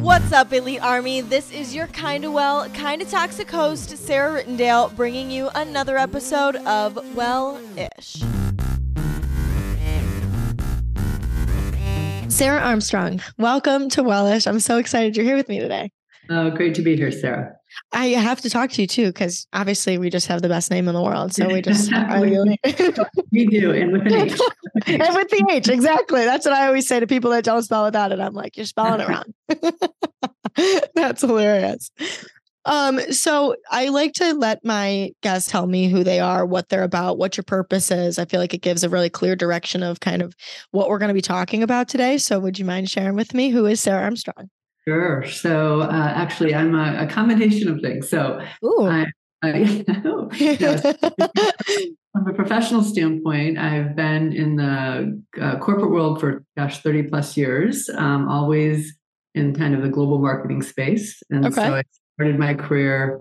What's up, Elite Army? This is your kinda well, kinda toxic host, Sarah Rittendale, bringing you another episode of Well Ish. Sarah Armstrong, welcome to Wellish. I'm so excited you're here with me today. Oh, great to be here, Sarah. I have to talk to you too, because obviously we just have the best name in the world. So we just we, we do, and with an H. and with the H, exactly. That's what I always say to people that don't spell without it. I'm like, you're spelling it wrong. That's hilarious. Um, so I like to let my guests tell me who they are, what they're about, what your purpose is. I feel like it gives a really clear direction of kind of what we're going to be talking about today. So would you mind sharing with me who is Sarah Armstrong? Sure. So uh, actually, I'm a, a, combination of things. So I, I, from a professional standpoint, I've been in the uh, corporate world for gosh, 30 plus years, um, always in kind of the global marketing space. And okay. so I started my career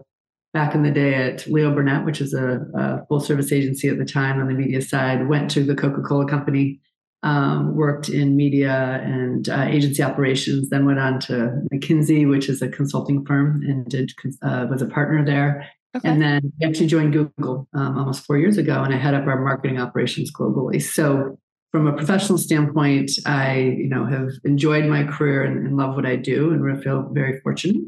back in the day at Leo Burnett, which is a, a full service agency at the time on the media side, went to the Coca Cola Company um, worked in media and uh, agency operations, then went on to McKinsey, which is a consulting firm, and did uh, was a partner there. Okay. And then I actually joined Google um, almost four years ago, and I head up our marketing operations globally. So, from a professional standpoint, I you know have enjoyed my career and, and love what I do, and feel very fortunate.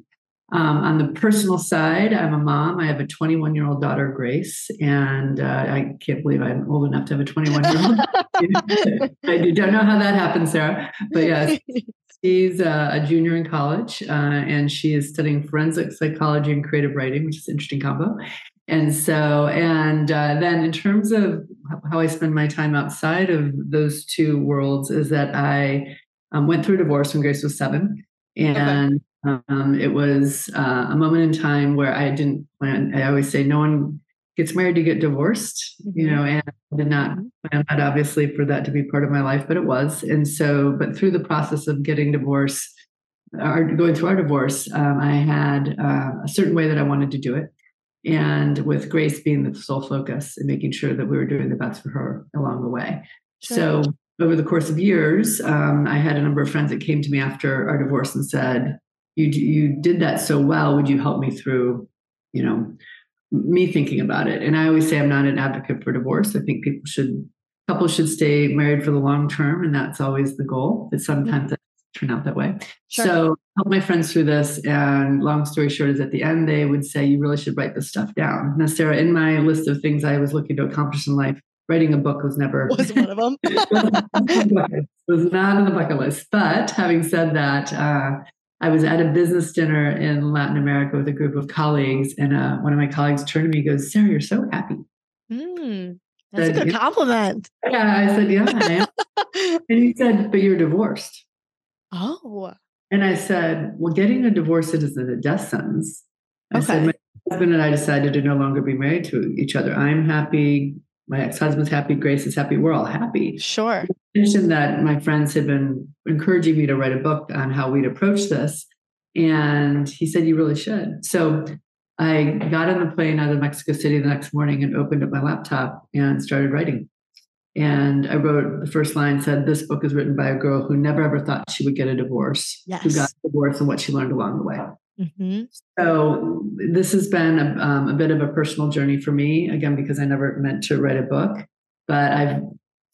Um, on the personal side, I'm a mom. I have a 21 year old daughter, Grace, and uh, I can't believe I'm old enough to have a 21 year old. I don't know how that happened, Sarah, but yes, she's a junior in college, uh, and she is studying forensic psychology and creative writing, which is an interesting combo. And so, and uh, then in terms of how I spend my time outside of those two worlds, is that I um, went through divorce when Grace was seven. And okay um, it was uh, a moment in time where I didn't plan. I always say no one gets married to get divorced, you mm-hmm. know, and I did not plan that obviously for that to be part of my life, but it was. And so, but through the process of getting divorced, or going through our divorce, um, I had uh, a certain way that I wanted to do it. And with Grace being the sole focus and making sure that we were doing the best for her along the way. Sure. So over the course of years, um, I had a number of friends that came to me after our divorce and said, you you did that so well would you help me through you know me thinking about it. And i always say i'm not an advocate for divorce. I think people should couples should stay married for the long term and that's always the goal. But sometimes it turn out that way. Sure. so help my friends through this and long story short is at the end they would say you really should write this stuff down. Now sarah in my list of things i was looking to accomplish in life writing a book was never was one of them. Was not on the bucket list. But having said that uh, I was at a business dinner in Latin America with a group of colleagues, and uh, one of my colleagues turned to me and goes, Sarah, you're so happy. Mm, that's said, a good compliment. Yeah, I said, Yeah, I am. and he said, But you're divorced. Oh. And I said, Well, getting a divorce isn't a death sentence. I okay. said, My husband and I decided to no longer be married to each other. I'm happy my ex-husband's happy, Grace is happy, we're all happy. Sure. I mentioned that my friends had been encouraging me to write a book on how we'd approach this. And he said, You really should. So I got on the plane out of Mexico City the next morning and opened up my laptop and started writing. And I wrote the first line said, This book is written by a girl who never ever thought she would get a divorce, yes. who got a divorce and what she learned along the way. Mm-hmm. So this has been a, um, a, bit of a personal journey for me, again, because I never meant to write a book, but I've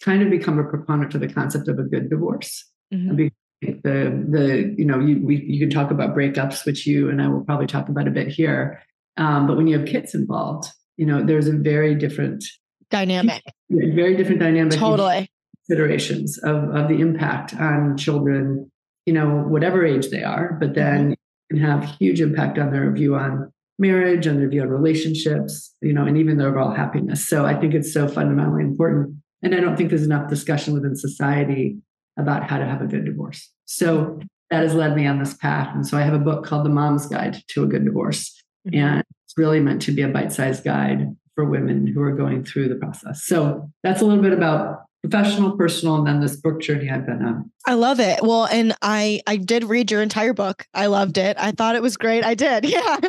kind of become a proponent to the concept of a good divorce. Mm-hmm. The, the, you know, you, we, you can talk about breakups, which you and I will probably talk about a bit here. Um, but when you have kids involved, you know, there's a very different dynamic, very different dynamic. Totally. Considerations of, of the impact on children, you know, whatever age they are, but then mm-hmm can have huge impact on their view on marriage and their view on relationships, you know, and even their overall happiness. So I think it's so fundamentally important. And I don't think there's enough discussion within society about how to have a good divorce. So that has led me on this path. And so I have a book called The Mom's Guide to a Good Divorce. Mm-hmm. And it's really meant to be a bite sized guide for women who are going through the process. So that's a little bit about professional, personal, and then this book journey I've been on. I love it. Well, and I I did read your entire book. I loved it. I thought it was great. I did. Yeah.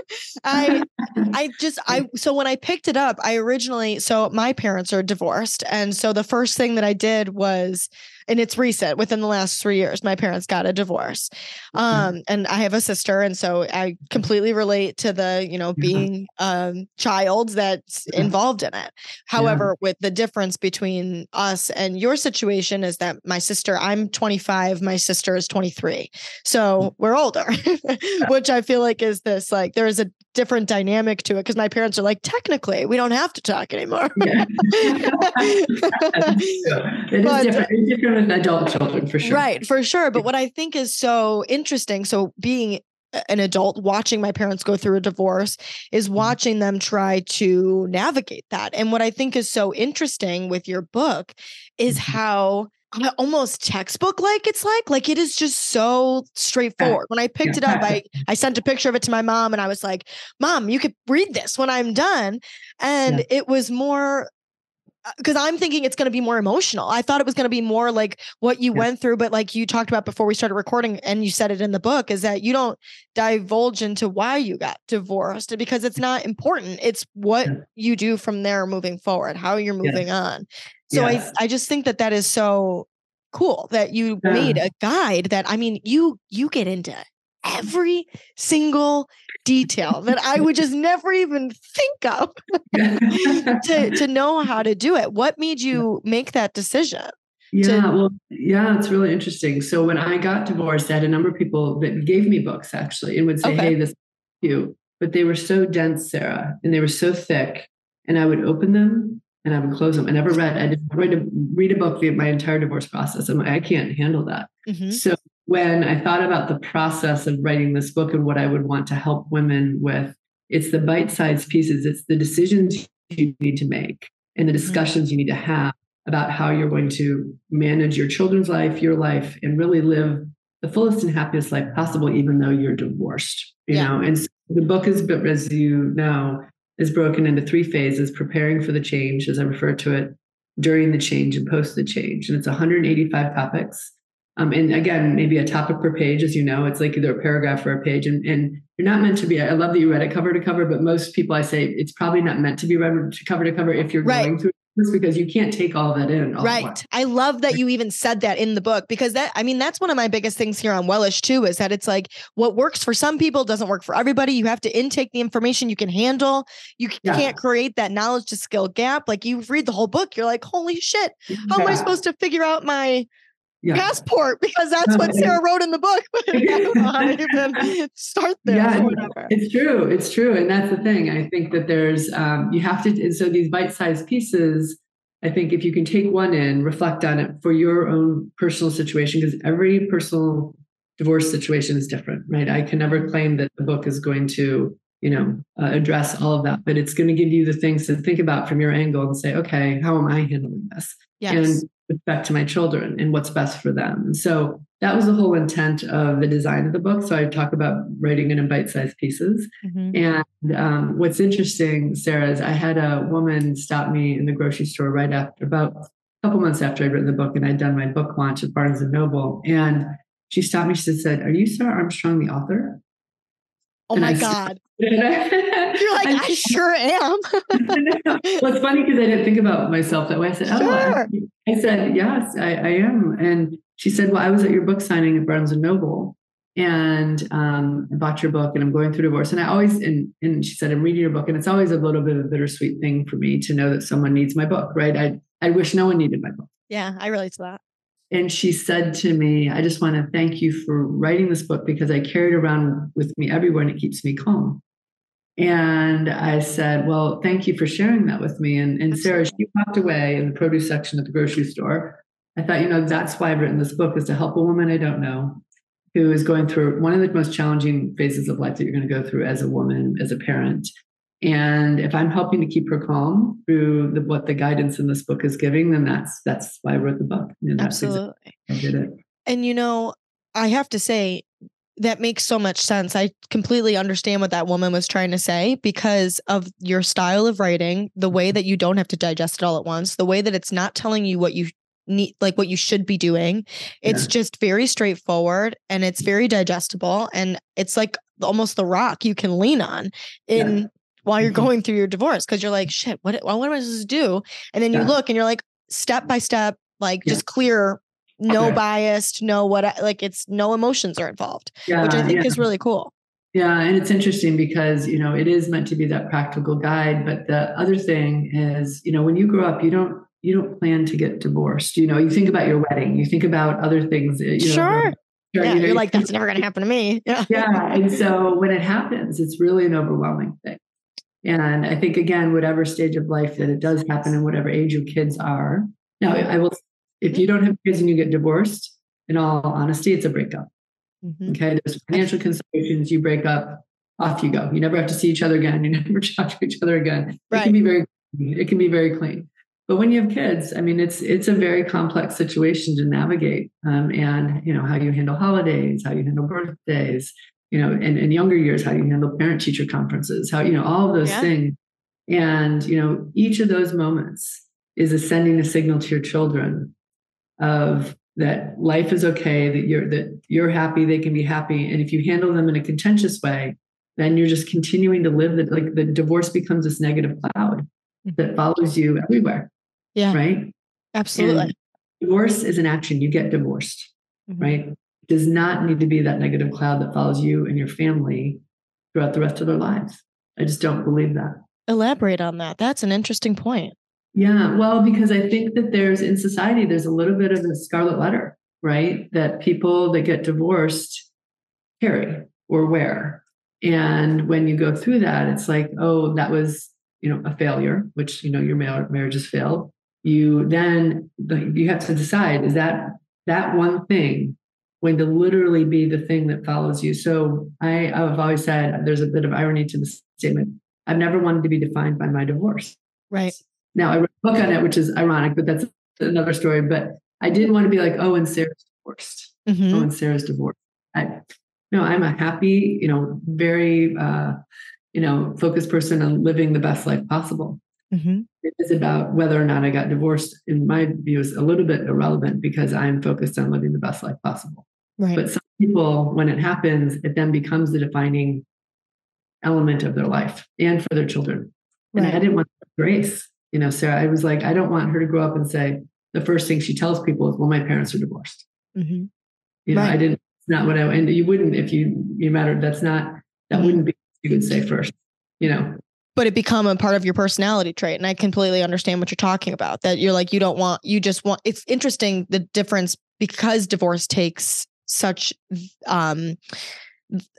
I I just I so when I picked it up, I originally so my parents are divorced. And so the first thing that I did was and it's recent within the last three years. My parents got a divorce, mm-hmm. um, and I have a sister, and so I completely relate to the you know being um child that's involved in it. However, yeah. with the difference between us and your situation is that my sister, I'm 25, my sister is 23, so mm. we're older, which I feel like is this like there is a different dynamic to it because my parents are like, technically, we don't have to talk anymore. Yeah. it but, is different. It's different with adult children for sure. Right, for sure. But what I think is so interesting, so being an adult watching my parents go through a divorce is mm-hmm. watching them try to navigate that. And what I think is so interesting with your book is mm-hmm. how almost textbook like it's like like it is just so straightforward when i picked it up i i sent a picture of it to my mom and i was like mom you could read this when i'm done and yeah. it was more because uh, I'm thinking it's going to be more emotional. I thought it was going to be more like what you yeah. went through, but like you talked about before we started recording, and you said it in the book, is that you don't divulge into why you got divorced because it's not important. It's what yeah. you do from there moving forward, how you're moving on. So I I just think that that is so cool that you made a guide that I mean you you get into every single detail that I would just never even think of to, to know how to do it. What made you make that decision? Yeah, to- well, yeah, it's really interesting. So when I got divorced, I had a number of people that gave me books actually and would say, okay. Hey, this is you. But they were so dense, Sarah, and they were so thick. And I would open them and I would close them. I never read, I didn't read a, read a book via my entire divorce process. I'm like, I can't handle that. Mm-hmm. So when I thought about the process of writing this book and what I would want to help women with, it's the bite sized pieces, it's the decisions you need to make and the mm-hmm. discussions you need to have about how you're going to manage your children's life, your life, and really live the fullest and happiest life possible, even though you're divorced. You yeah. know, and so the book is, as you know, is broken into three phases: preparing for the change, as I refer to it, during the change, and post the change. And it's 185 topics. Um, and again, maybe a topic per page, as you know, it's like either a paragraph or a page. And, and you're not meant to be, I love that you read it cover to cover, but most people I say it's probably not meant to be read cover to cover if you're right. going through this because you can't take all that in. right. I love that you even said that in the book because that, I mean, that's one of my biggest things here on Wellish too, is that it's like what works for some people doesn't work for everybody. You have to intake the information you can handle. You yeah. can't create that knowledge to skill gap. Like you read the whole book, you're like, holy shit, how yeah. am I supposed to figure out my yeah. passport because that's what Sarah wrote in the book. But I don't know how to even start there. Yeah, it's true. It's true. And that's the thing. I think that there's, um, you have to, so these bite sized pieces, I think if you can take one in, reflect on it for your own personal situation, because every personal divorce situation is different, right? I can never claim that the book is going to, you know, uh, address all of that, but it's going to give you the things to think about from your angle and say, okay, how am I handling this? Yes. And respect to my children and what's best for them. And so that was the whole intent of the design of the book. So I talk about writing it in bite-sized pieces. Mm-hmm. And um, what's interesting, Sarah, is I had a woman stop me in the grocery store right after about a couple months after I'd written the book and I'd done my book launch at Barnes and Noble. And she stopped me. She said, "Are you Sarah Armstrong, the author?" Oh and my I God. You're like, I, sure am. well, it's funny because I didn't think about myself that way. I said, Oh, I, I, said, Yes, I, I, am. And she said, Well, I was at your book signing at Barnes and Noble and um, I bought your book and I'm going through divorce. And I always, and, and she said, I'm reading your book. And it's always a little bit of a bittersweet thing for me to know that someone needs my book, right? I, I wish no one needed my book. Yeah, I relate to that. And she said to me, I just want to thank you for writing this book because I carry it around with me everywhere and it keeps me calm. And I said, Well, thank you for sharing that with me. And, and Sarah, she walked away in the produce section at the grocery store. I thought, you know, that's why I've written this book is to help a woman I don't know who is going through one of the most challenging phases of life that you're going to go through as a woman, as a parent. And if I'm helping to keep her calm through the, what the guidance in this book is giving, then that's that's why I wrote the book. And Absolutely, exactly I did it. And you know, I have to say that makes so much sense. I completely understand what that woman was trying to say because of your style of writing, the way that you don't have to digest it all at once, the way that it's not telling you what you need like what you should be doing. It's yeah. just very straightforward and it's very digestible and it's like almost the rock you can lean on in yeah while you're mm-hmm. going through your divorce because you're like, shit, what, what am I supposed to do? And then you yeah. look and you're like, step by step, like yeah. just clear no okay. biased, no what like it's no emotions are involved, yeah, which I think is really cool. Yeah, and it's interesting because you know it is meant to be that practical guide, but the other thing is, you know, when you grow up, you don't you don't plan to get divorced. You know, you think about your wedding, you think about other things. You know, sure. Yeah, you are like, that's never going to happen to me. Yeah. yeah. And so when it happens, it's really an overwhelming thing. And I think, again, whatever stage of life that it does happen and whatever age your kids are. Now, I will, if you don't have kids and you get divorced, in all honesty, it's a breakup. Mm-hmm. Okay. There's financial considerations. You break up, off you go. You never have to see each other again. You never talk to each other again. Right. It can be very, it can be very clean. But when you have kids, I mean, it's it's a very complex situation to navigate. Um, and you know how you handle holidays, how you handle birthdays, you know, in, in younger years, how you handle parent teacher conferences, how you know all of those yeah. things. And you know, each of those moments is a sending a signal to your children of that life is okay, that you're that you're happy, they can be happy, and if you handle them in a contentious way, then you're just continuing to live that like the divorce becomes this negative cloud mm-hmm. that follows you everywhere. Yeah. Right. Absolutely. And divorce is an action. You get divorced, mm-hmm. right? Does not need to be that negative cloud that follows you and your family throughout the rest of their lives. I just don't believe that. Elaborate on that. That's an interesting point. Yeah, well, because I think that there's in society, there's a little bit of a scarlet letter, right? That people that get divorced carry or wear. And when you go through that, it's like, oh, that was, you know, a failure, which, you know, your marriage has failed you then you have to decide is that that one thing going to literally be the thing that follows you. So I, i've always said there's a bit of irony to the statement. I've never wanted to be defined by my divorce. Right. Now i wrote a book on it which is ironic but that's another story but i didn't want to be like oh and sarah's divorced. Mm-hmm. oh and sarah's divorced. I, no i'm a happy you know very uh you know focused person on living the best life possible. Mm-hmm. It is about whether or not I got divorced, in my view, is a little bit irrelevant because I'm focused on living the best life possible. Right. But some people, when it happens, it then becomes the defining element of their life and for their children. And right. I didn't want grace. You know, Sarah, I was like, I don't want her to grow up and say the first thing she tells people is, well, my parents are divorced. Mm-hmm. You know, right. I didn't, it's not what I, and you wouldn't if you, you mattered. That's not, that mm-hmm. wouldn't be you would say first, you know but it become a part of your personality trait and i completely understand what you're talking about that you're like you don't want you just want it's interesting the difference because divorce takes such um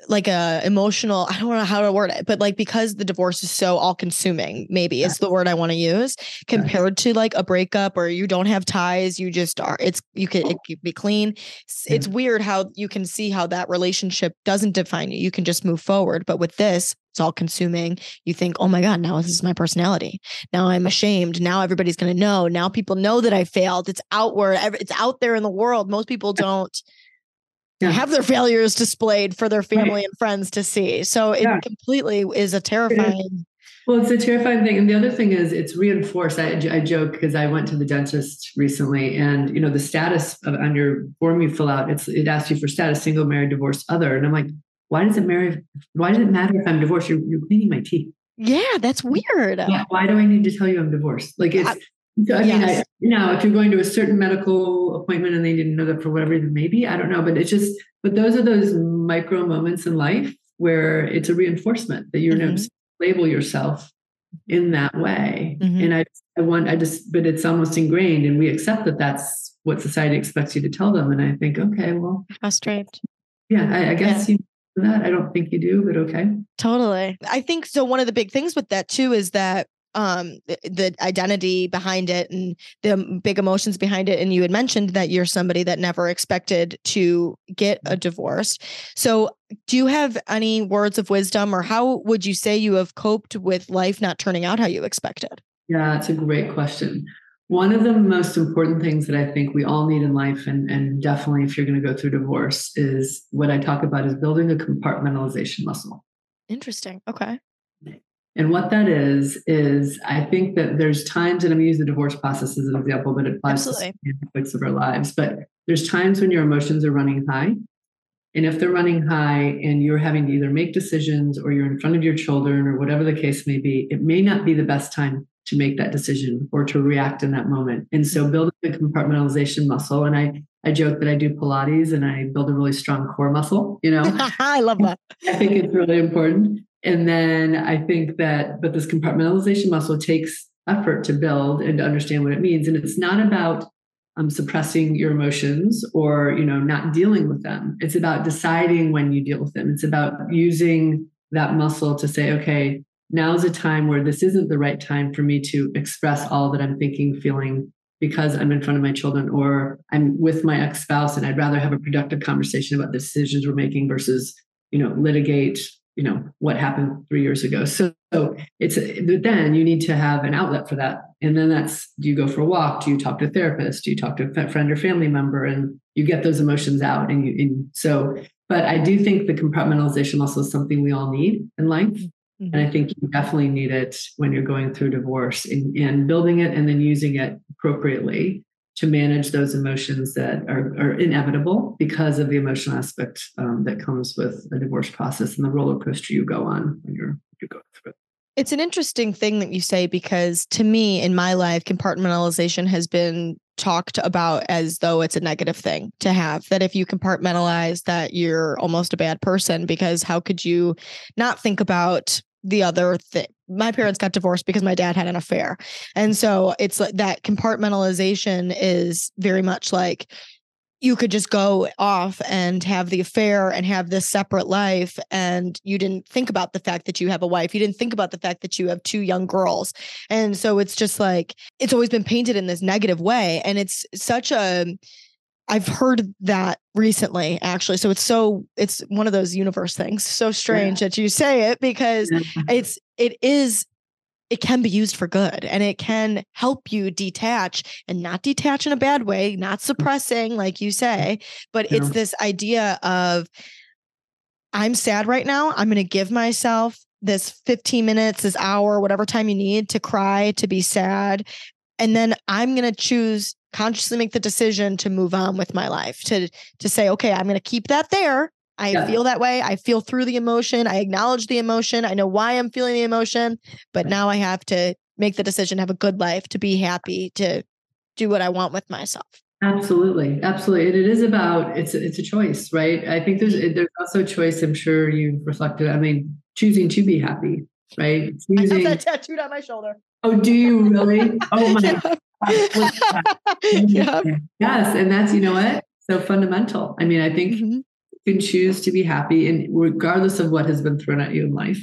like a emotional i don't know how to word it but like because the divorce is so all consuming maybe yeah. is the word i want to use compared to like a breakup or you don't have ties you just are it's you can it can be clean. It's, it's weird how you can see how that relationship doesn't define you you can just move forward but with this it's all consuming you think oh my god now this is my personality now i'm ashamed now everybody's going to know now people know that i failed it's outward it's out there in the world most people don't yeah. have their failures displayed for their family right. and friends to see. So it yeah. completely is a terrifying. Well, it's a terrifying thing. And the other thing is it's reinforced. I, I joke because I went to the dentist recently and, you know, the status of, on your form you fill out, it's, it asks you for status, single, married, divorced, other. And I'm like, why does it matter? Why does it matter if I'm divorced? You're, you're cleaning my teeth. Yeah, that's weird. Yeah, why do I need to tell you I'm divorced? Like it's, I yes. mean, I, you know, if you're going to a certain medical appointment and they didn't know that for whatever reason, maybe I don't know, but it's just, but those are those micro moments in life where it's a reinforcement that you're mm-hmm. to label yourself in that way. Mm-hmm. And I, I want, I just, but it's almost ingrained, and we accept that that's what society expects you to tell them. And I think, okay, well, strange. Yeah, I, I guess yeah. you that. I don't think you do, but okay. Totally. I think so. One of the big things with that too is that um the, identity behind it and the big emotions behind it and you had mentioned that you're somebody that never expected to get a divorce so do you have any words of wisdom or how would you say you have coped with life not turning out how you expected yeah it's a great question one of the most important things that I think we all need in life, and, and definitely if you're going to go through divorce, is what I talk about is building a compartmentalization muscle. Interesting. Okay. And what that is, is I think that there's times, and I'm going to use the divorce process as an example, but it applies Absolutely. to aspects of our lives. But there's times when your emotions are running high. And if they're running high and you're having to either make decisions or you're in front of your children or whatever the case may be, it may not be the best time to make that decision or to react in that moment. And so building the compartmentalization muscle, and I I joke that I do Pilates and I build a really strong core muscle, you know. I love that. I think it's really important. And then I think that, but this compartmentalization muscle takes effort to build and to understand what it means. And it's not about um, suppressing your emotions or, you know, not dealing with them. It's about deciding when you deal with them. It's about using that muscle to say, okay, now's a time where this isn't the right time for me to express all that I'm thinking, feeling, because I'm in front of my children or I'm with my ex-spouse and I'd rather have a productive conversation about the decisions we're making versus, you know, litigate, you know, what happened three years ago. So, so it's then you need to have an outlet for that. And then that's do you go for a walk? Do you talk to a therapist? Do you talk to a friend or family member? And you get those emotions out. And you and so, but I do think the compartmentalization muscle is something we all need in life. Mm-hmm. And I think you definitely need it when you're going through divorce and, and building it and then using it appropriately to manage those emotions that are, are inevitable because of the emotional aspect um, that comes with a divorce process and the roller coaster you go on when you're you go through it. It's an interesting thing that you say because to me in my life, compartmentalization has been talked about as though it's a negative thing to have that if you compartmentalize that you're almost a bad person because how could you not think about the other thing. My parents got divorced because my dad had an affair. And so it's like that compartmentalization is very much like you could just go off and have the affair and have this separate life and you didn't think about the fact that you have a wife you didn't think about the fact that you have two young girls and so it's just like it's always been painted in this negative way and it's such a I've heard that recently, actually. So it's so it's one of those universe things. So strange yeah. that you say it because it's it is it can be used for good and it can help you detach and not detach in a bad way, not mm. suppressing, like you say, but yeah. it's this idea of I'm sad right now. I'm going to give myself this 15 minutes, this hour, whatever time you need to cry, to be sad. And then I'm going to choose consciously make the decision to move on with my life to to say okay i'm going to keep that there. I yeah. feel that way. I feel through the emotion. I acknowledge the emotion. I know why i'm feeling the emotion but now i have to make the decision have a good life to be happy to do what i want with myself. Absolutely. Absolutely. And it is about it's it's a choice right? I think there's mm-hmm. there's also a choice i'm sure you've reflected i mean choosing to be happy right? Choosing, I have that tattooed on my shoulder. Oh do you really? Oh my yeah. Yes. And that's, you know what? So fundamental. I mean, I think mm-hmm. you can choose to be happy and regardless of what has been thrown at you in life,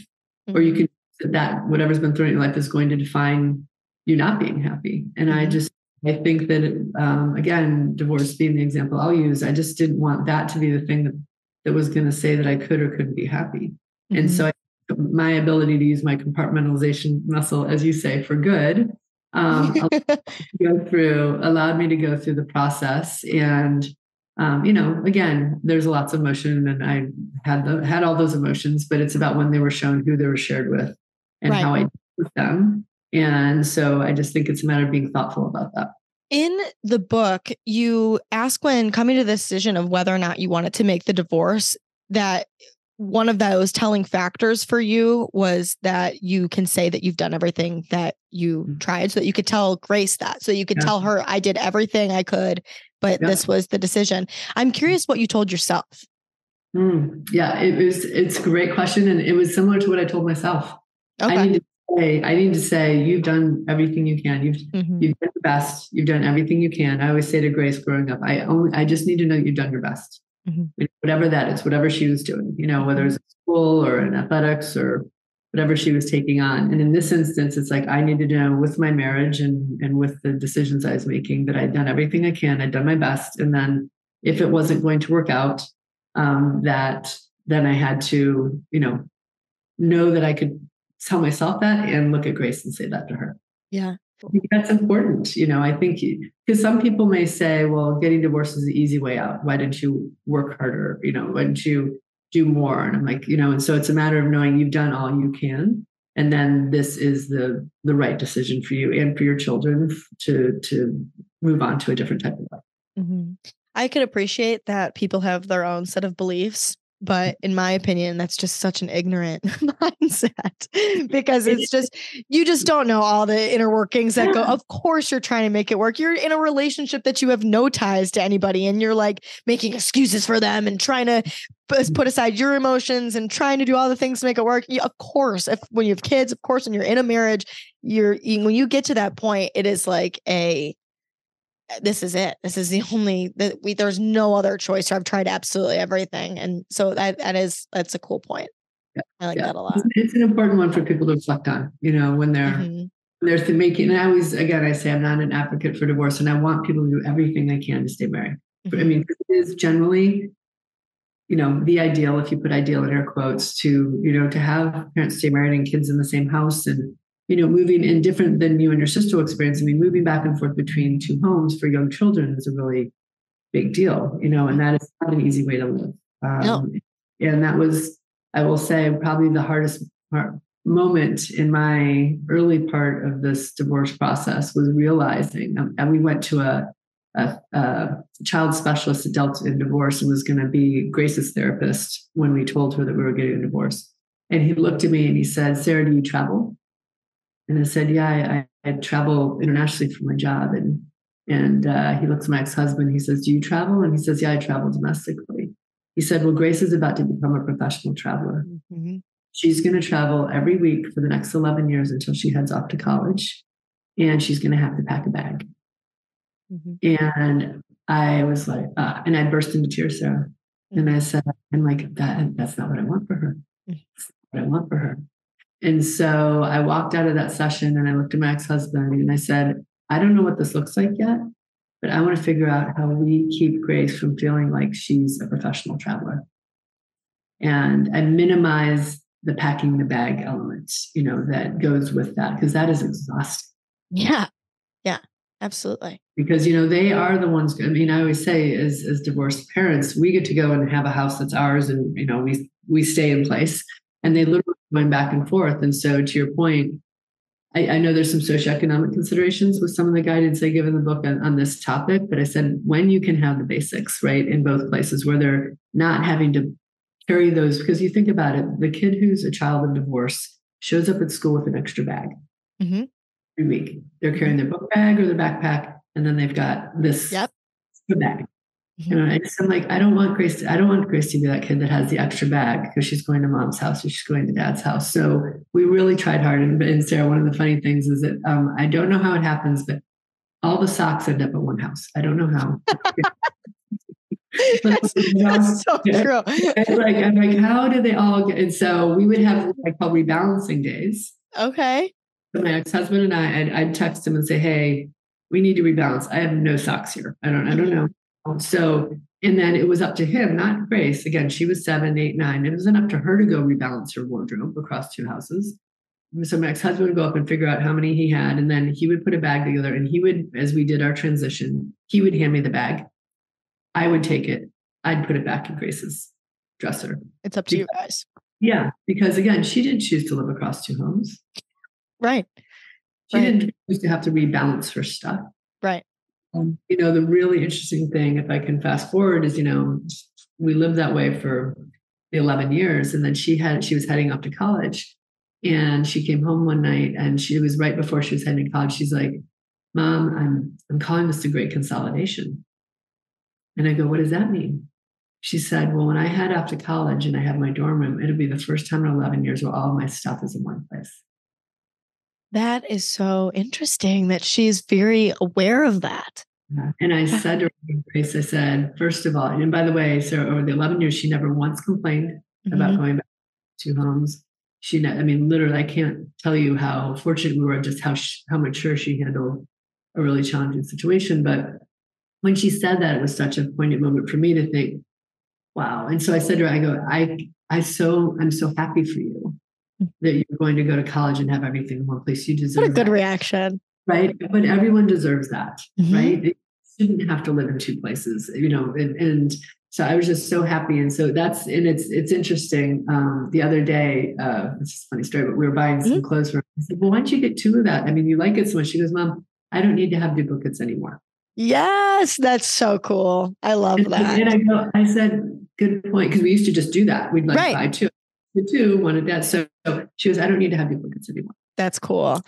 mm-hmm. or you mm-hmm. can that whatever's been thrown at your life is going to define you not being happy. And mm-hmm. I just, I think that, um, again, divorce being the example I'll use, I just didn't want that to be the thing that, that was going to say that I could or couldn't be happy. And so mm-hmm. I, my ability to use my compartmentalization muscle, as you say, for good um, go through allowed me to go through the process and um, you know again there's lots of emotion and i had the had all those emotions but it's about when they were shown who they were shared with and right. how i with them and so i just think it's a matter of being thoughtful about that in the book you ask when coming to the decision of whether or not you wanted to make the divorce that one of those telling factors for you was that you can say that you've done everything that you mm. tried so that you could tell Grace that so you could yeah. tell her I did everything I could but yeah. this was the decision. I'm curious what you told yourself. Mm, yeah, it was it's a great question and it was similar to what I told myself. Okay. I need to say I need to say you've done everything you can. You've mm-hmm. you've done the best. You've done everything you can. I always say to Grace growing up, I only I just need to know you've done your best mm-hmm. whatever that is, whatever she was doing, you know, whether it's school or in athletics or whatever she was taking on. And in this instance, it's like I needed to know with my marriage and and with the decisions I was making that I'd done everything I can, I'd done my best. And then if it wasn't going to work out, um, that then I had to, you know, know that I could tell myself that and look at Grace and say that to her. Yeah. I think that's important. You know, I think because some people may say, well, getting divorced is the easy way out. Why didn't you work harder? You know, why didn't you do more? And I'm like, you know, and so it's a matter of knowing you've done all you can. And then this is the the right decision for you and for your children to to move on to a different type of life. Mm-hmm. I could appreciate that people have their own set of beliefs but in my opinion, that's just such an ignorant mindset because it's just, you just don't know all the inner workings that go. Of course, you're trying to make it work. You're in a relationship that you have no ties to anybody and you're like making excuses for them and trying to mm. put aside your emotions and trying to do all the things to make it work. You, of course, if when you have kids, of course, when you're in a marriage, you're when you get to that point, it is like a this is it. This is the only that we there's no other choice. I've tried absolutely everything. And so that that is that's a cool point. Yeah, I like yeah. that a lot. It's an important one for people to reflect on, you know, when they're mm-hmm. when they're making and I always again I say I'm not an advocate for divorce and I want people to do everything they can to stay married. Mm-hmm. I mean, it is generally you know the ideal if you put ideal in air quotes to you know to have parents stay married and kids in the same house and you know, moving in different than you and your sister experience. I mean, moving back and forth between two homes for young children is a really big deal, you know, and that is not an easy way to live. Um, no. And that was, I will say, probably the hardest part, moment in my early part of this divorce process was realizing, um, and we went to a, a, a child specialist that dealt in divorce and was going to be Grace's therapist when we told her that we were getting a divorce. And he looked at me and he said, Sarah, do you travel? And I said, yeah, I, I travel internationally for my job. And and uh, he looks at my ex-husband. He says, do you travel? And he says, yeah, I travel domestically. He said, well, Grace is about to become a professional traveler. Mm-hmm. She's going to travel every week for the next 11 years until she heads off to college. And she's going to have to pack a bag. Mm-hmm. And I was like, uh, and I burst into tears, Sarah. Mm-hmm. And I said, I'm like, that, that's not what I want for her. Mm. That's what I want for her. And so I walked out of that session and I looked at my ex husband and I said, I don't know what this looks like yet, but I want to figure out how we keep Grace from feeling like she's a professional traveler. And I minimize the packing the bag element, you know, that goes with that, because that is exhausting. Yeah. Yeah. Absolutely. Because you know they are the ones. I mean, I always say, as as divorced parents, we get to go and have a house that's ours, and you know we we stay in place and they literally went back and forth. And so, to your point, I, I, know there's some socioeconomic considerations with some of the guidance I give in the book on, on, this topic, but I said when you can have the basics right in both places where they're not having to carry those, because you think about it, the kid who's a child of divorce shows up at school with an extra bag mm-hmm. every week. They're carrying their book bag or their backpack, and then they've got this yep. bag. You know, I just, I'm like, I don't want Grace. To, I don't want Grace to be that kid that has the extra bag because she's going to mom's house or she's going to dad's house. So we really tried hard. And, and Sarah, one of the funny things is that um, I don't know how it happens, but all the socks end up at one house. I don't know how. that's, that's, so true. And like, I'm like, how do they all get? And so we would have what I call rebalancing days. Okay. So my ex-husband and I, I'd, I'd text him and say, "Hey, we need to rebalance. I have no socks here. I don't, I don't know so, and then it was up to him, not Grace. Again, she was seven, eight, nine. It wasn't up to her to go rebalance her wardrobe across two houses. So my ex-husband would go up and figure out how many he had, and then he would put a bag together. And he would, as we did our transition, he would hand me the bag. I would take it. I'd put it back in Grace's dresser. It's up to you guys. Yeah, because again, she didn't choose to live across two homes. Right. She right. didn't choose to have to rebalance her stuff. Right. Um, you know, the really interesting thing, if I can fast forward, is you know, we lived that way for the 11 years, and then she had she was heading off to college, and she came home one night, and she was right before she was heading to college. She's like, "Mom, I'm I'm calling this a great consolidation," and I go, "What does that mean?" She said, "Well, when I head off to college and I have my dorm room, it'll be the first time in 11 years where all my stuff is in one place." That is so interesting that she's very aware of that. And I said to her, Grace, I said, first of all, and by the way, so over the 11 years, she never once complained mm-hmm. about going back to homes. She, I mean, literally, I can't tell you how fortunate we were, just how how mature she handled a really challenging situation. But when she said that, it was such a poignant moment for me to think, wow. And so I said to her, I go, I, I so, I'm so happy for you that you're going to go to college and have everything in one place. You deserve what a good that. reaction. Right. But everyone deserves that. Mm-hmm. Right. You shouldn't have to live in two places, you know, and, and, so I was just so happy. And so that's, and it's, it's interesting. Um, the other day, uh, it's a funny story, but we were buying some mm-hmm. clothes for, I said, well, why don't you get two of that? I mean, you like it so much. She goes, mom, I don't need to have duplicates anymore. Yes. That's so cool. I love and, that. And I go, I said, good point. Because we used to just do that. We'd like right. buy two. Two wanted that. So she was, I don't need to have duplicates anymore. That's cool.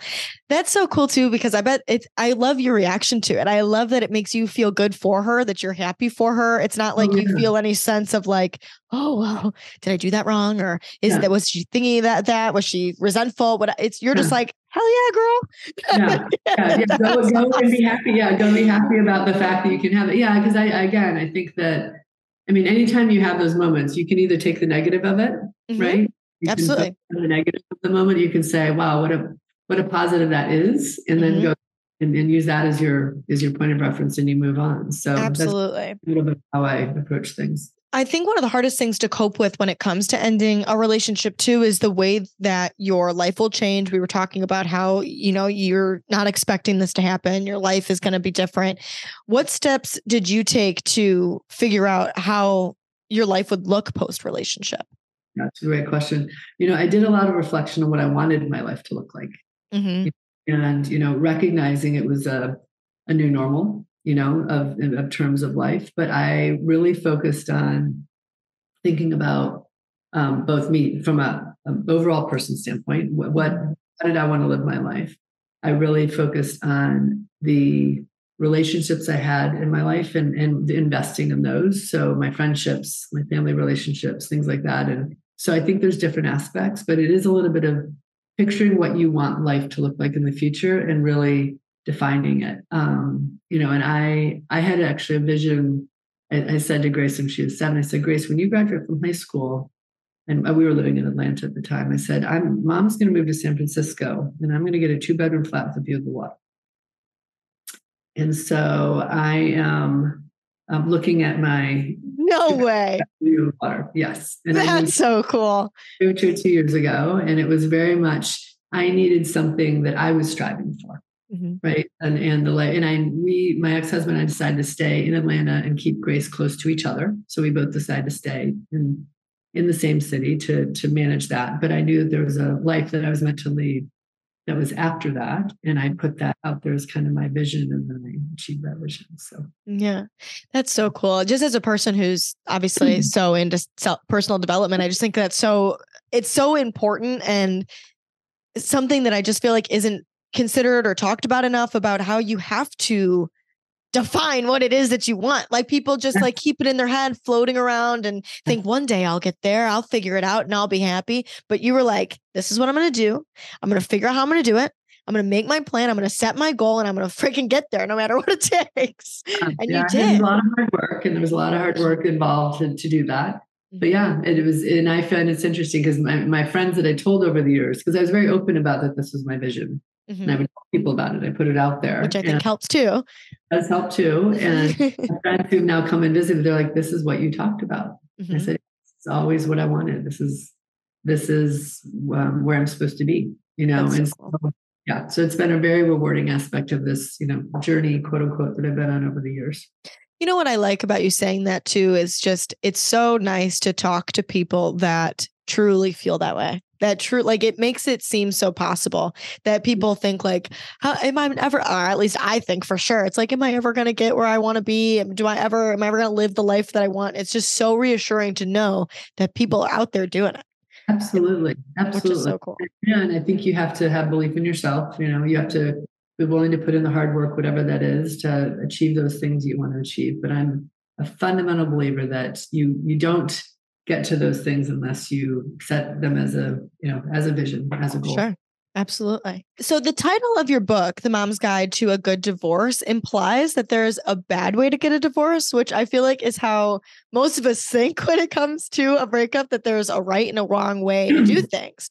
That's so cool too, because I bet it's, I love your reaction to it. I love that it makes you feel good for her, that you're happy for her. It's not oh, like oh, yeah. you feel any sense of like, oh, well, did I do that wrong? Or is yeah. that, was she thinking that, that was she resentful? What it's, you're yeah. just like, hell yeah, girl. yeah. yeah, yeah. Go, go and be happy. Yeah. Go be happy about the fact that you can have it. Yeah. Cause I, again, I think that, I mean, anytime you have those moments, you can either take the negative of it, mm-hmm. right? You Absolutely. The negative of the moment, you can say, "Wow, what a what a positive that is," and then mm-hmm. go and, and, use that as your as your point of reference, and you move on. So absolutely, a little bit how I approach things. I think one of the hardest things to cope with when it comes to ending a relationship too is the way that your life will change. We were talking about how, you know, you're not expecting this to happen. Your life is going to be different. What steps did you take to figure out how your life would look post relationship? That's a great question. You know, I did a lot of reflection on what I wanted my life to look like. Mm-hmm. And, you know, recognizing it was a, a new normal, you know, of, of terms of life. But I really focused on thinking about um, both me from a, an overall person standpoint. What, what how did I want to live my life? I really focused on the relationships I had in my life and, and investing in those. So my friendships, my family relationships, things like that. And so I think there's different aspects, but it is a little bit of picturing what you want life to look like in the future and really defining it. Um, you know, and I I had actually a vision. I, I said to Grace when she was seven, I said, Grace, when you graduate from high school, and we were living in Atlanta at the time, I said, I'm mom's gonna move to San Francisco and I'm gonna get a two-bedroom flat with a view of the water. And so I am um, looking at my no way water. Yes, and that's so cool. Two, two, two years ago, and it was very much I needed something that I was striving for. Mm-hmm. Right. And and the and I we my ex-husband and I decided to stay in Atlanta and keep Grace close to each other. So we both decided to stay in in the same city to to manage that. But I knew that there was a life that I was meant to lead that was after that and i put that out there as kind of my vision and then i achieved that vision so yeah that's so cool just as a person who's obviously mm-hmm. so into self, personal development i just think that's so it's so important and something that i just feel like isn't considered or talked about enough about how you have to define what it is that you want. Like people just like keep it in their head, floating around and think one day I'll get there, I'll figure it out and I'll be happy. But you were like, this is what I'm going to do. I'm going to figure out how I'm going to do it. I'm going to make my plan. I'm going to set my goal and I'm going to freaking get there no matter what it takes. Uh, and yeah, you did. a lot of hard work and there was a lot of hard work involved to, to do that. But mm-hmm. yeah, it was, and I found it's interesting because my, my friends that I told over the years, because I was very open about that this was my vision. Mm-hmm. And I would tell people about it. I put it out there. Which I think helps too. Does help too. And friends who now come and visit, they're like, this is what you talked about. Mm-hmm. I said, it's always what I wanted. This is, this is um, where I'm supposed to be, you know? That's and so cool. so, yeah, so it's been a very rewarding aspect of this, you know, journey, quote unquote, that I've been on over the years. You know what I like about you saying that too is just it's so nice to talk to people that truly feel that way. That true like it makes it seem so possible that mm-hmm. people think like how am i ever or at least i think for sure. It's like am i ever going to get where i want to be do i ever am i ever going to live the life that i want? It's just so reassuring to know that people are out there doing it. Absolutely absolutely which is so cool. Yeah and i think you have to have belief in yourself you know? You have to be willing to put in the hard work whatever that is to achieve those things you want to achieve but i'm a fundamental believer that you you don't get to those things unless you set them as a you know as a vision as a goal. Sure. Absolutely. So the title of your book the mom's guide to a good divorce implies that there's a bad way to get a divorce which i feel like is how most of us think when it comes to a breakup that there's a right and a wrong way to do things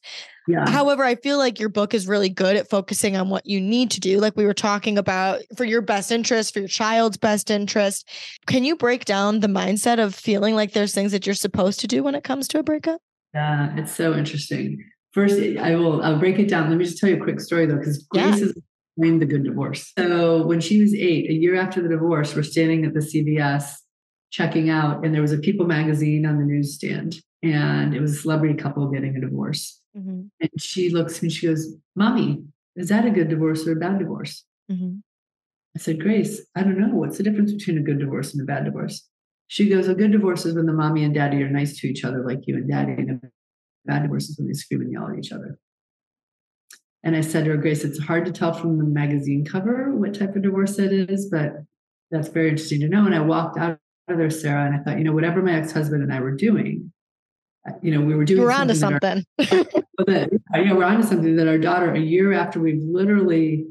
yeah. However, I feel like your book is really good at focusing on what you need to do. Like we were talking about for your best interest, for your child's best interest. Can you break down the mindset of feeling like there's things that you're supposed to do when it comes to a breakup? Yeah, it's so interesting. First, I will I'll break it down. Let me just tell you a quick story though, because Grace yeah. is the good divorce. So when she was eight, a year after the divorce, we're standing at the CVS checking out, and there was a People magazine on the newsstand, and it was a celebrity couple getting a divorce. Mm-hmm. And she looks at me, she goes, Mommy, is that a good divorce or a bad divorce? Mm-hmm. I said, Grace, I don't know. What's the difference between a good divorce and a bad divorce? She goes, A good divorce is when the mommy and daddy are nice to each other, like you and daddy, and a bad divorce is when they scream and yell at each other. And I said to her, Grace, it's hard to tell from the magazine cover what type of divorce it is, but that's very interesting to know. And I walked out of there, Sarah, and I thought, you know, whatever my ex husband and I were doing, you know, we were doing. We're onto something. something. Our, that, you know, we're onto something that our daughter, a year after we've literally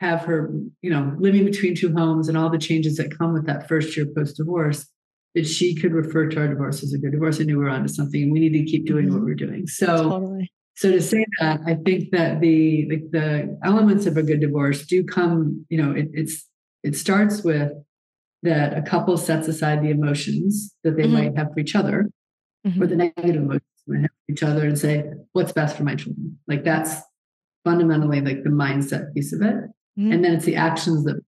have her, you know, living between two homes and all the changes that come with that first year post divorce, that she could refer to our divorce as a good divorce. I knew we were onto something, and we need to keep doing mm-hmm. what we're doing. So. Totally. So to say that, I think that the, the the elements of a good divorce do come. You know, it, it's it starts with that a couple sets aside the emotions that they mm-hmm. might have for each other mm-hmm. or the negative emotions for each other and say, what's best for my children? Like that's fundamentally like the mindset piece of it. Mm-hmm. And then it's the actions that